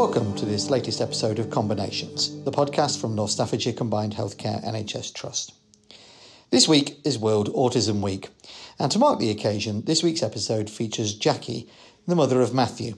Welcome to this latest episode of Combinations, the podcast from North Staffordshire Combined Healthcare NHS Trust. This week is World Autism Week, and to mark the occasion, this week's episode features Jackie, the mother of Matthew.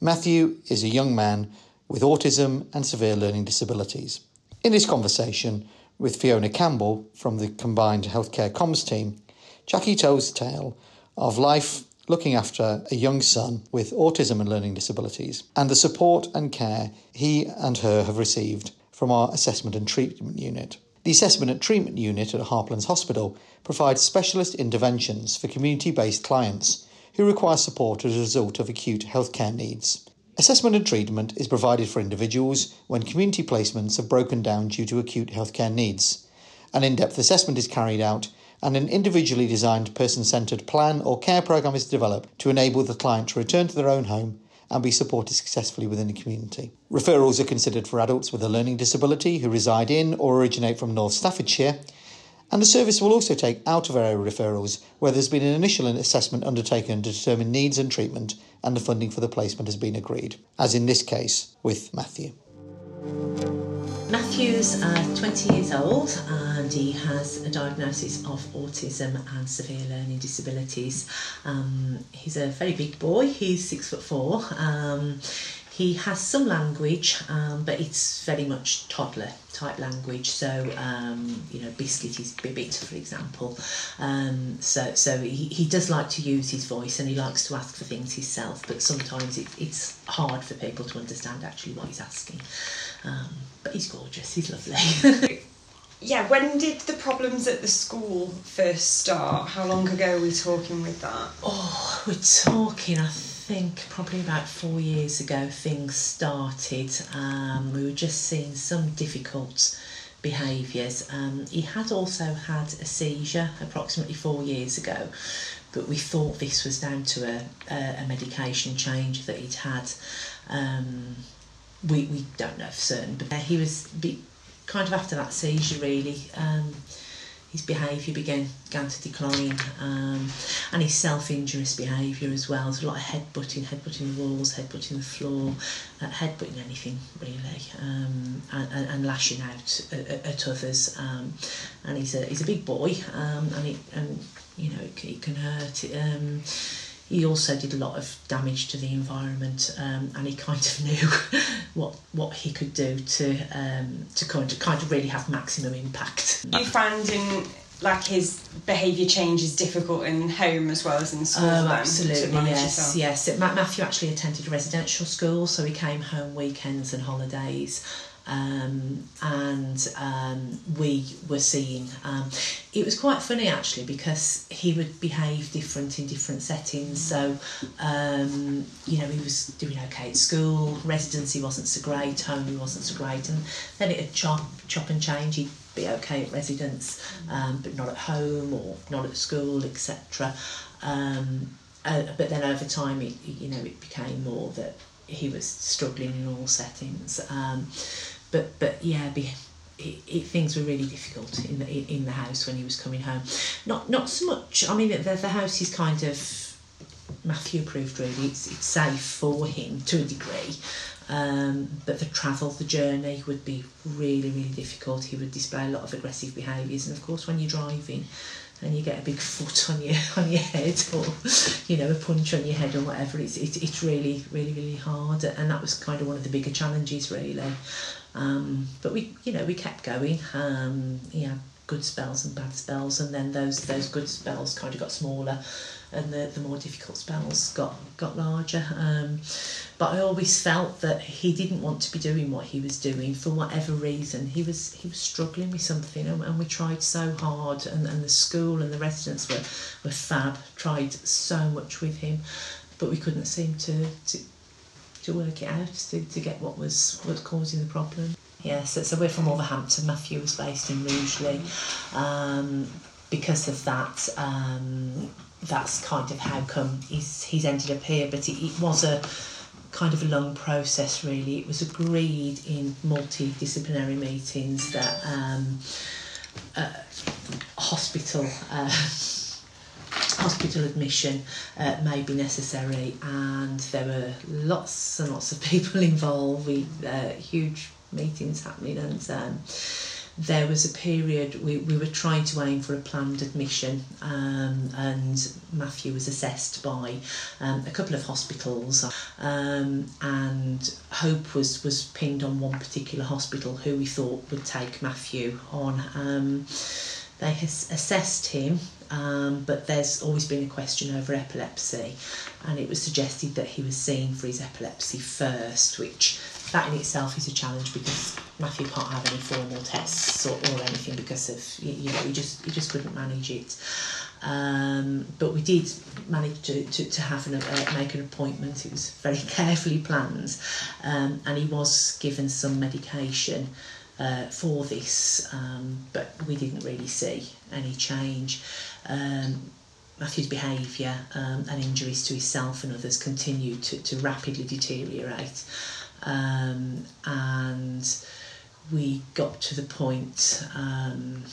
Matthew is a young man with autism and severe learning disabilities. In this conversation with Fiona Campbell from the Combined Healthcare Comms team, Jackie tells the tale of life looking after a young son with autism and learning disabilities and the support and care he and her have received from our assessment and treatment unit. The Assessment and Treatment Unit at Harplands Hospital provides specialist interventions for community based clients who require support as a result of acute healthcare needs. Assessment and treatment is provided for individuals when community placements have broken down due to acute healthcare needs. An in depth assessment is carried out and an individually designed person centred plan or care programme is developed to enable the client to return to their own home and be supported successfully within the community. Referrals are considered for adults with a learning disability who reside in or originate from North Staffordshire, and the service will also take out of area referrals where there's been an initial assessment undertaken to determine needs and treatment and the funding for the placement has been agreed, as in this case with Matthew. Matthew's uh, 20 years old and he has a diagnosis of autism and severe learning disabilities. Um, he's a very big boy, he's six foot four. Um, he has some language, um, but it's very much toddler type language. So, um, you know, biscuit is bibbit, for example. Um, so, so he, he does like to use his voice and he likes to ask for things himself, but sometimes it, it's hard for people to understand actually what he's asking. Um, but he's gorgeous, he's lovely. yeah, when did the problems at the school first start? How long ago are we talking with that? Oh, we're talking, I think, probably about four years ago, things started. Um, we were just seeing some difficult behaviours. Um, he had also had a seizure approximately four years ago, but we thought this was down to a, a, a medication change that he'd had. Um, we, we don't know for certain, but he was be, kind of after that seizure really. Um, his behaviour began, began to decline um, and his self-injurious behaviour as well. There's a lot of headbutting, headbutting the walls, headbutting the floor, uh, headbutting anything really um, and, and, and lashing out at, at others. Um, and he's a, he's a big boy um, and, he, and you know it, it can hurt. Um, he also did a lot of damage to the environment um, and he kind of knew what what he could do to um, to kind of kind of really have maximum impact. You found finding like his behaviour change is difficult in home as well as in school. Oh, absolutely, yes, yourself? yes. Matthew actually attended a residential school, so he came home weekends and holidays. Um, and um, we were seeing. Um, it was quite funny actually because he would behave different in different settings. So, um, you know, he was doing okay at school, residency wasn't so great, home wasn't so great, and then it'd chop, chop and change. He'd be okay at residence, um, but not at home or not at school, etc. Um, uh, but then over time, it, you know, it became more that he was struggling in all settings. Um, but but yeah, be, it, it, things were really difficult in the in the house when he was coming home. Not not so much. I mean, the the house is kind of Matthew approved. Really, it's it's safe for him to a degree. Um, but the travel, the journey would be really, really difficult. He would display a lot of aggressive behaviours, and of course, when you're driving, and you get a big foot on your on your head or you know a punch on your head or whatever it's it, it's really really really hard and that was kind of one of the bigger challenges really um, but we you know we kept going. Um, yeah good spells and bad spells and then those those good spells kind of got smaller and the, the more difficult spells got got larger. Um, but I always felt that he didn't want to be doing what he was doing for whatever reason. He was he was struggling with something and, and we tried so hard and, and the school and the residents were, were fab tried so much with him but we couldn't seem to, to to work it out to, to get what was what causing the problem Yes, so, so we're from Wolverhampton. Matthew was based in Rugeley. Um, because of that, um, that's kind of how come he's he's ended up here. But it, it was a kind of a long process, really. It was agreed in multidisciplinary meetings that um, hospital. Uh, hospital admission uh, may be necessary, and there were lots and lots of people involved. We uh, huge meetings happening, and um, there was a period we, we were trying to aim for a planned admission, um, and Matthew was assessed by um, a couple of hospitals, um, and hope was was pinned on one particular hospital who we thought would take Matthew on. Um, they assessed him um, but there's always been a question over epilepsy, and it was suggested that he was seen for his epilepsy first, which that in itself is a challenge because Matthew can't have any formal tests or, or anything because of you know he just he just couldn't manage it. Um, but we did manage to, to, to have an, uh, make an appointment. It was very carefully planned, um, and he was given some medication uh, for this, um, but we didn't really see any change. Um, Matthew's behaviour um, and injuries to himself and others continued to, to rapidly deteriorate. Um, and we got to the point, um,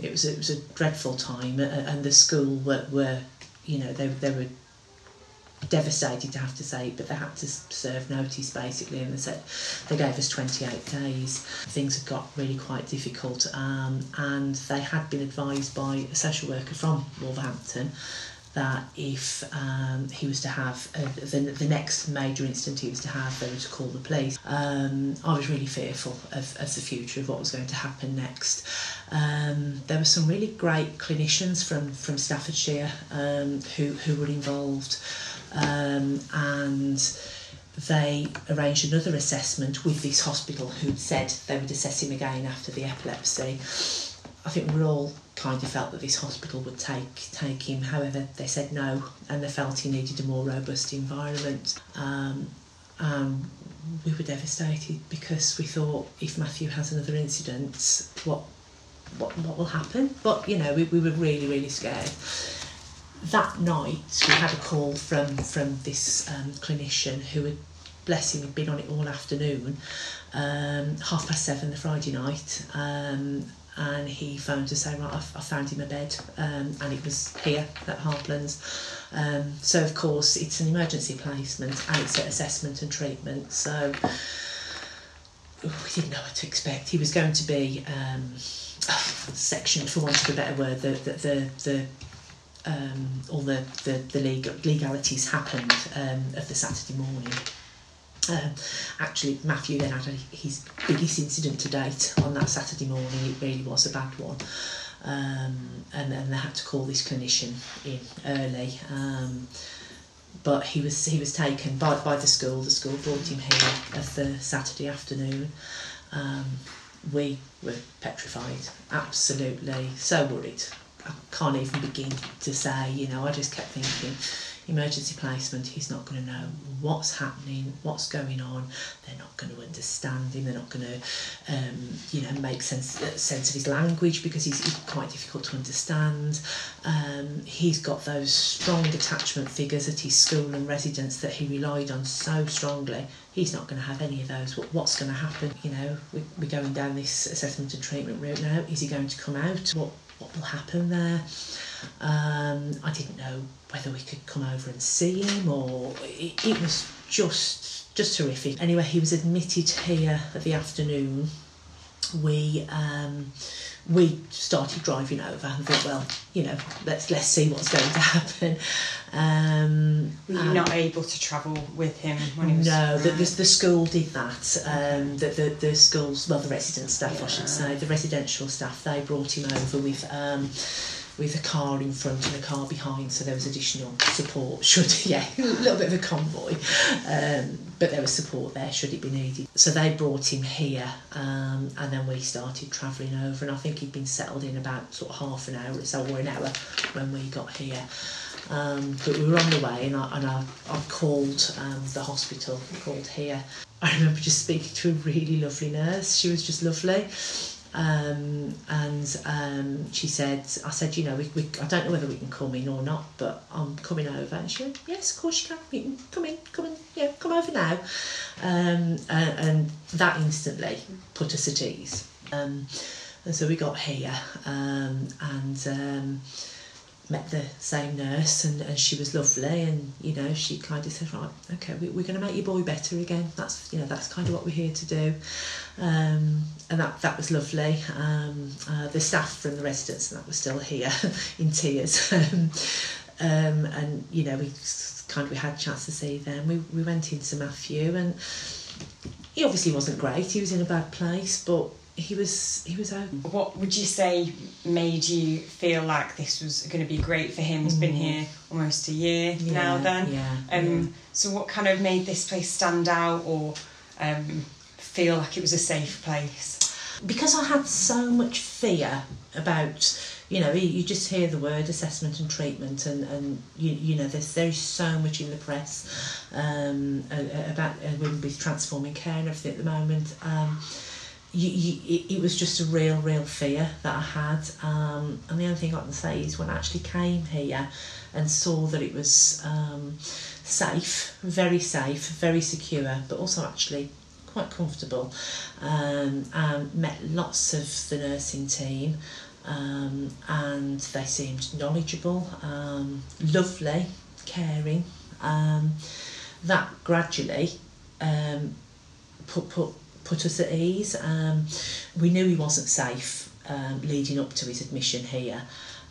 it, was, it was a dreadful time, and the school were, were you know, they, they were devastated to have to say it, but they had to serve notice basically, and they said they gave us 28 days. Things had got really quite difficult, um, and they had been advised by a social worker from Wolverhampton that if um, he was to have a, the, the next major incident he was to have, they were to call the police. Um, I was really fearful of, of the future of what was going to happen next. Um, there were some really great clinicians from, from Staffordshire um, who, who were involved um, and they arranged another assessment with this hospital who said they would assess him again after the epilepsy. I think we all kind of felt that this hospital would take take him. However, they said no, and they felt he needed a more robust environment. Um, um, we were devastated because we thought if Matthew has another incident, what what what will happen? But you know, we, we were really really scared that night we had a call from from this um, clinician who had bless him had been on it all afternoon um, half past seven the friday night um, and he phoned to say right I found him a bed um, and it was here at Harplands um, so of course it's an emergency placement and it's assessment and treatment so we didn't know what to expect. He was going to be um, section for want of a better word the the, the, the um, all the, the, the legal, legalities happened um, of the Saturday morning. Um, actually, Matthew then had a, his biggest incident to date on that Saturday morning. It really was a bad one. Um, and then they had to call this clinician in early. Um, but he was he was taken by, by the school. The school brought him here of the Saturday afternoon. Um, we were petrified, absolutely so worried. I can't even begin to say, you know, I just kept thinking, emergency placement, he's not going to know what's happening, what's going on. They're not going to understand him. They're not going to, um, you know, make sense uh, sense of his language because he's, quite difficult to understand. Um, he's got those strong attachment figures at his school and residence that he relied on so strongly. He's not going to have any of those. What's going to happen? You know, we, we're going down this assessment and treatment route now. Is he going to come out? What what will happen there. Um, I didn't know whether we could come over and see him or it, it was just just horrific. Anyway, he was admitted here at the afternoon. We um, we started driving over and thought, well, you know, let's let's see what's going to happen. Um, Were you not able to travel with him when he was? No, the, the, the school did that. Um, the, the the schools, well, the resident staff, Yeah. I should say, the residential staff, they brought him over with. Um, with a car in front and a car behind, so there was additional support. Should yeah, a little bit of a convoy, um, but there was support there should it be needed. So they brought him here, um, and then we started travelling over. And I think he'd been settled in about sort of half an hour or so, or an hour when we got here. Um, but we were on the way, and I, and I, I called um, the hospital, called here. I remember just speaking to a really lovely nurse. She was just lovely. Um, and um, she said, I said, you know, we, we, I don't know whether we can come in or not, but I'm coming over. And she went, yes, of course you can. You can come in, come in, yeah, come over now. Um, and, and that instantly put us at ease. Um, and so we got here, um, and um, met the same nurse and, and she was lovely and you know she kind of said right okay we, we're going to make your boy better again. That's you know that's kind of what we're here to do. Um, and that that was lovely. Um, uh, the staff from the residents that was still here in tears. Um, um, and you know we kind of we had a chance to see them. We, we went into Matthew and he obviously wasn't great. He was in a bad place but he was he was open. What would you say made you feel like this was going to be great for him? He's been here almost a year Yeah, now. Then, yeah, Um, yeah. So, what kind of made this place stand out, or um, feel like it was a safe place? because I had so much fear about you know you just hear the word assessment and treatment and and you, you know there's there's so much in the press um, about uh, women with transforming care and everything at the moment um, you, you, it, was just a real real fear that I had um, and the only thing I can say is when I actually came here and saw that it was um, safe very safe very secure but also actually quite comfortable um, and met lots of the nursing team um, and they seemed knowledgeable, um, lovely, caring. Um, that gradually um, put, put, put us at ease. Um, we knew he wasn't safe um, leading up to his admission here.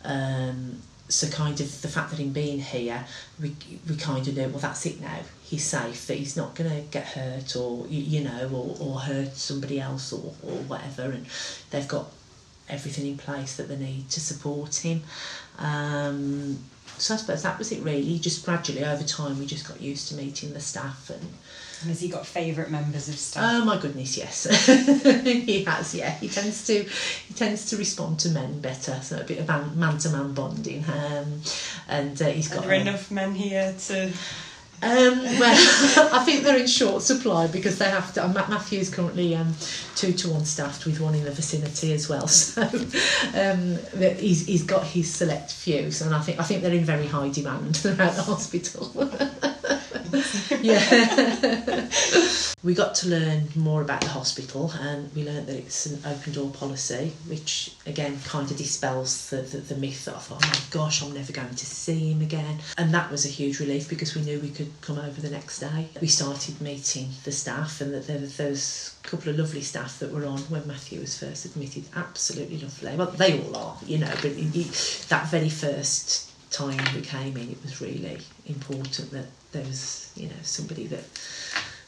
Um, so kind of the fact that him being here, we, we kind of knew, well, that's it now. He's safe, that he's not going to get hurt or, you, you know, or, or hurt somebody else or, or whatever. And they've got everything in place that they need to support him. Um, so I suppose that was it really. Just gradually over time, we just got used to meeting the staff and And has he got favourite members of staff? Oh my goodness, yes, he has. Yeah, he tends to he tends to respond to men better, so a bit of man to man bonding. Um, and uh, he's Are got there a- enough men here to? um, well, I think they're in short supply because they have to. Uh, Ma- Matthew's currently um, two to one staffed with one in the vicinity as well. So um, he's, he's got his select few, so, and I think I think they're in very high demand throughout the hospital. yeah. we got to learn more about the hospital and we learned that it's an open door policy, which again kind of dispels the, the, the myth that I thought, oh my gosh, I'm never going to see him again. And that was a huge relief because we knew we could come over the next day. We started meeting the staff and that there, was a couple of lovely staff that were on when Matthew was first admitted. Absolutely lovely. Well, they all are, you know, but that very first time we came in, it was really important that there was, you know, somebody that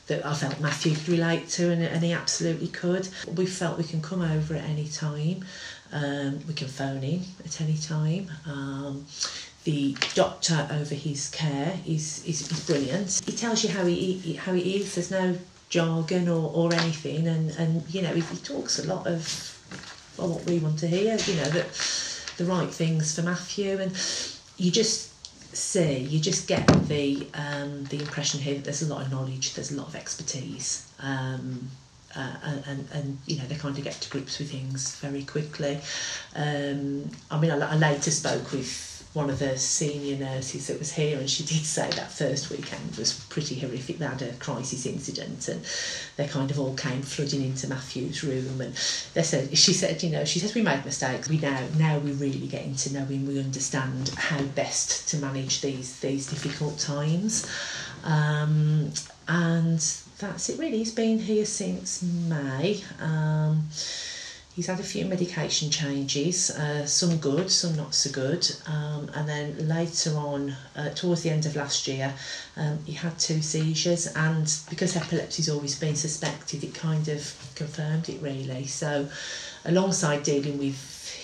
that I felt Matthew could relate to, and, and he absolutely could. We felt we can come over at any time. Um, we can phone in at any time. Um, the doctor over his care is, is, is brilliant. He tells you how he he- how he is. There's no jargon or, or anything, and, and you know he, he talks a lot of well, what we want to hear. You know that the right things for Matthew, and you just see, you just get the um, the impression here that there's a lot of knowledge, there's a lot of expertise, um, uh, and, and you know they kind of get to grips with things very quickly. Um, I mean, I, I later spoke with one of the senior nurses that was here, and she did say that first weekend was pretty horrific. They had a crisis incident, and they kind of all came flooding into Matthew's room, and they said, she said, you know, she says we made mistakes. We now now we're really getting to know him. We understand how best to manage these these difficult times, um, and that's it. Really, he's been here since May. Um, He's had a few medication changes, uh, some good, some not so good. Um, and then later on, uh, towards the end of last year, um, he had two seizures. And because epilepsy's always been suspected, it kind of confirmed it really. So, alongside dealing with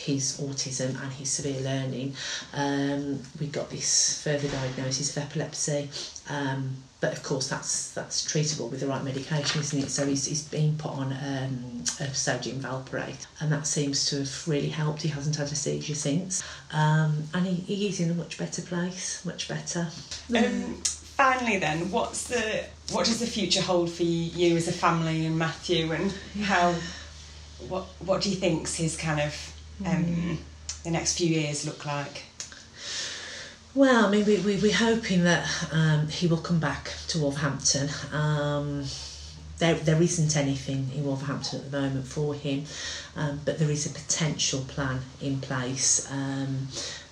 his autism and his severe learning, um, we got this further diagnosis of epilepsy. Um, but of course, that's that's treatable with the right medication, isn't it? So he's, he's been put on um, a sodium valproate, and that seems to have really helped. He hasn't had a seizure since, um, and he, he is in a much better place, much better. Um, finally, then, what's the what does the future hold for you as a family and Matthew, and how what what do you think's his kind of um, the next few years look like? Well, I mean, we, we, we're hoping that um, he will come back to Wolverhampton. Um, there, there isn't anything in Wolverhampton at the moment for him, um, but there is a potential plan in place. Um,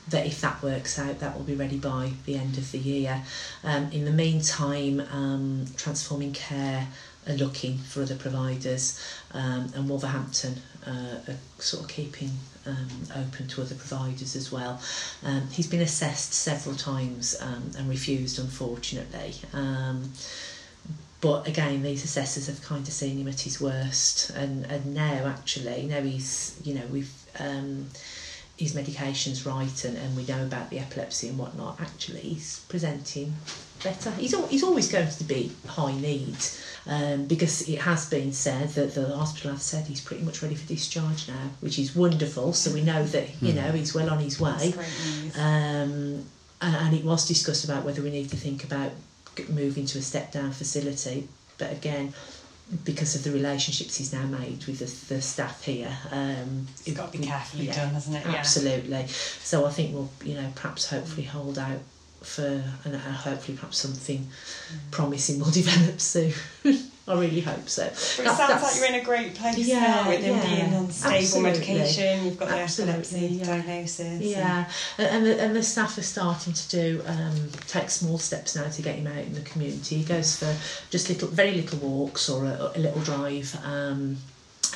that if that works out, that will be ready by the end of the year. Um, in the meantime, um, Transforming Care are looking for other providers, um, and Wolverhampton uh, are sort of keeping um, open to other providers as well. Um, he's been assessed several times um, and refused, unfortunately. Um, but again, these assessors have kind of seen him at his worst, and, and now actually, now he's, you know, we've um, his medication's right and, and we know about the epilepsy and whatnot, actually he's presenting better. He's, he's always going to be high need um, because it has been said that the hospital have said he's pretty much ready for discharge now, which is wonderful. So we know that, you hmm. know, he's well on his way. Um, and, and it was discussed about whether we need to think about moving to a step down facility. But again, because of the relationships he's now made with the, the staff here. Um, it's got to be carefully yeah, done, hasn't it? Yeah. Absolutely. So I think we'll, you know, perhaps hopefully hold out for, and hopefully perhaps something mm. promising will develop soon. I really hope so. But it that, sounds like you're in a great place yeah, now with him yeah, being on stable absolutely. medication. You've got the epilepsy yeah. diagnosis. Yeah, and, and, the, and the staff are starting to do um, take small steps now to get him out in the community. He goes for just little, very little walks or a, a little drive. Um,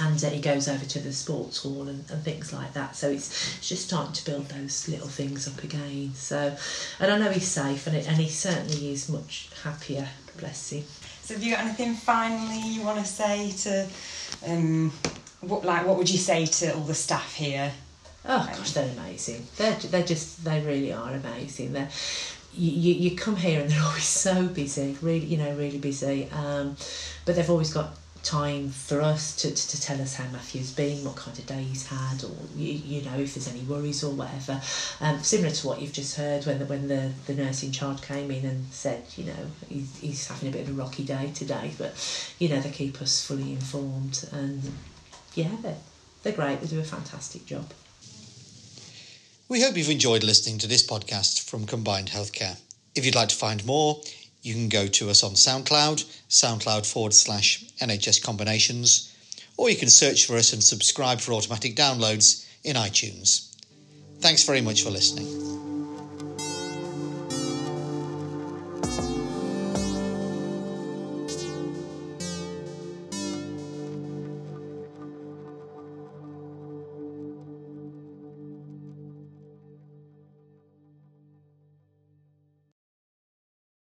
and uh, he goes over to the sports hall and, and things like that. So it's, it's just starting to build those little things up again. So, and I know he's safe, and, it, and he certainly is much happier. Bless him. So have you got anything finally you want to say to, um, what like what would you say to all the staff here? Oh gosh, they're amazing. They're they're just they really are amazing. They're you, you come here and they're always so busy, really you know really busy. Um, but they've always got time for us to, to, to tell us how Matthew's been, what kind of day he's had, or you, you know if there's any worries or whatever. Um, similar to what you've just heard when the, when the, the nurse in charge came in and said, you know, he's, he's having a bit of a rocky day today, but you know they keep us fully informed and yeah, they're, they're great. They do a fantastic job. We hope you've enjoyed listening to this podcast from Combined Healthcare. If you'd like to find more, you can go to us on SoundCloud, SoundCloud forward slash NHS Combinations, or you can search for us and subscribe for automatic downloads in iTunes. Thanks very much for listening.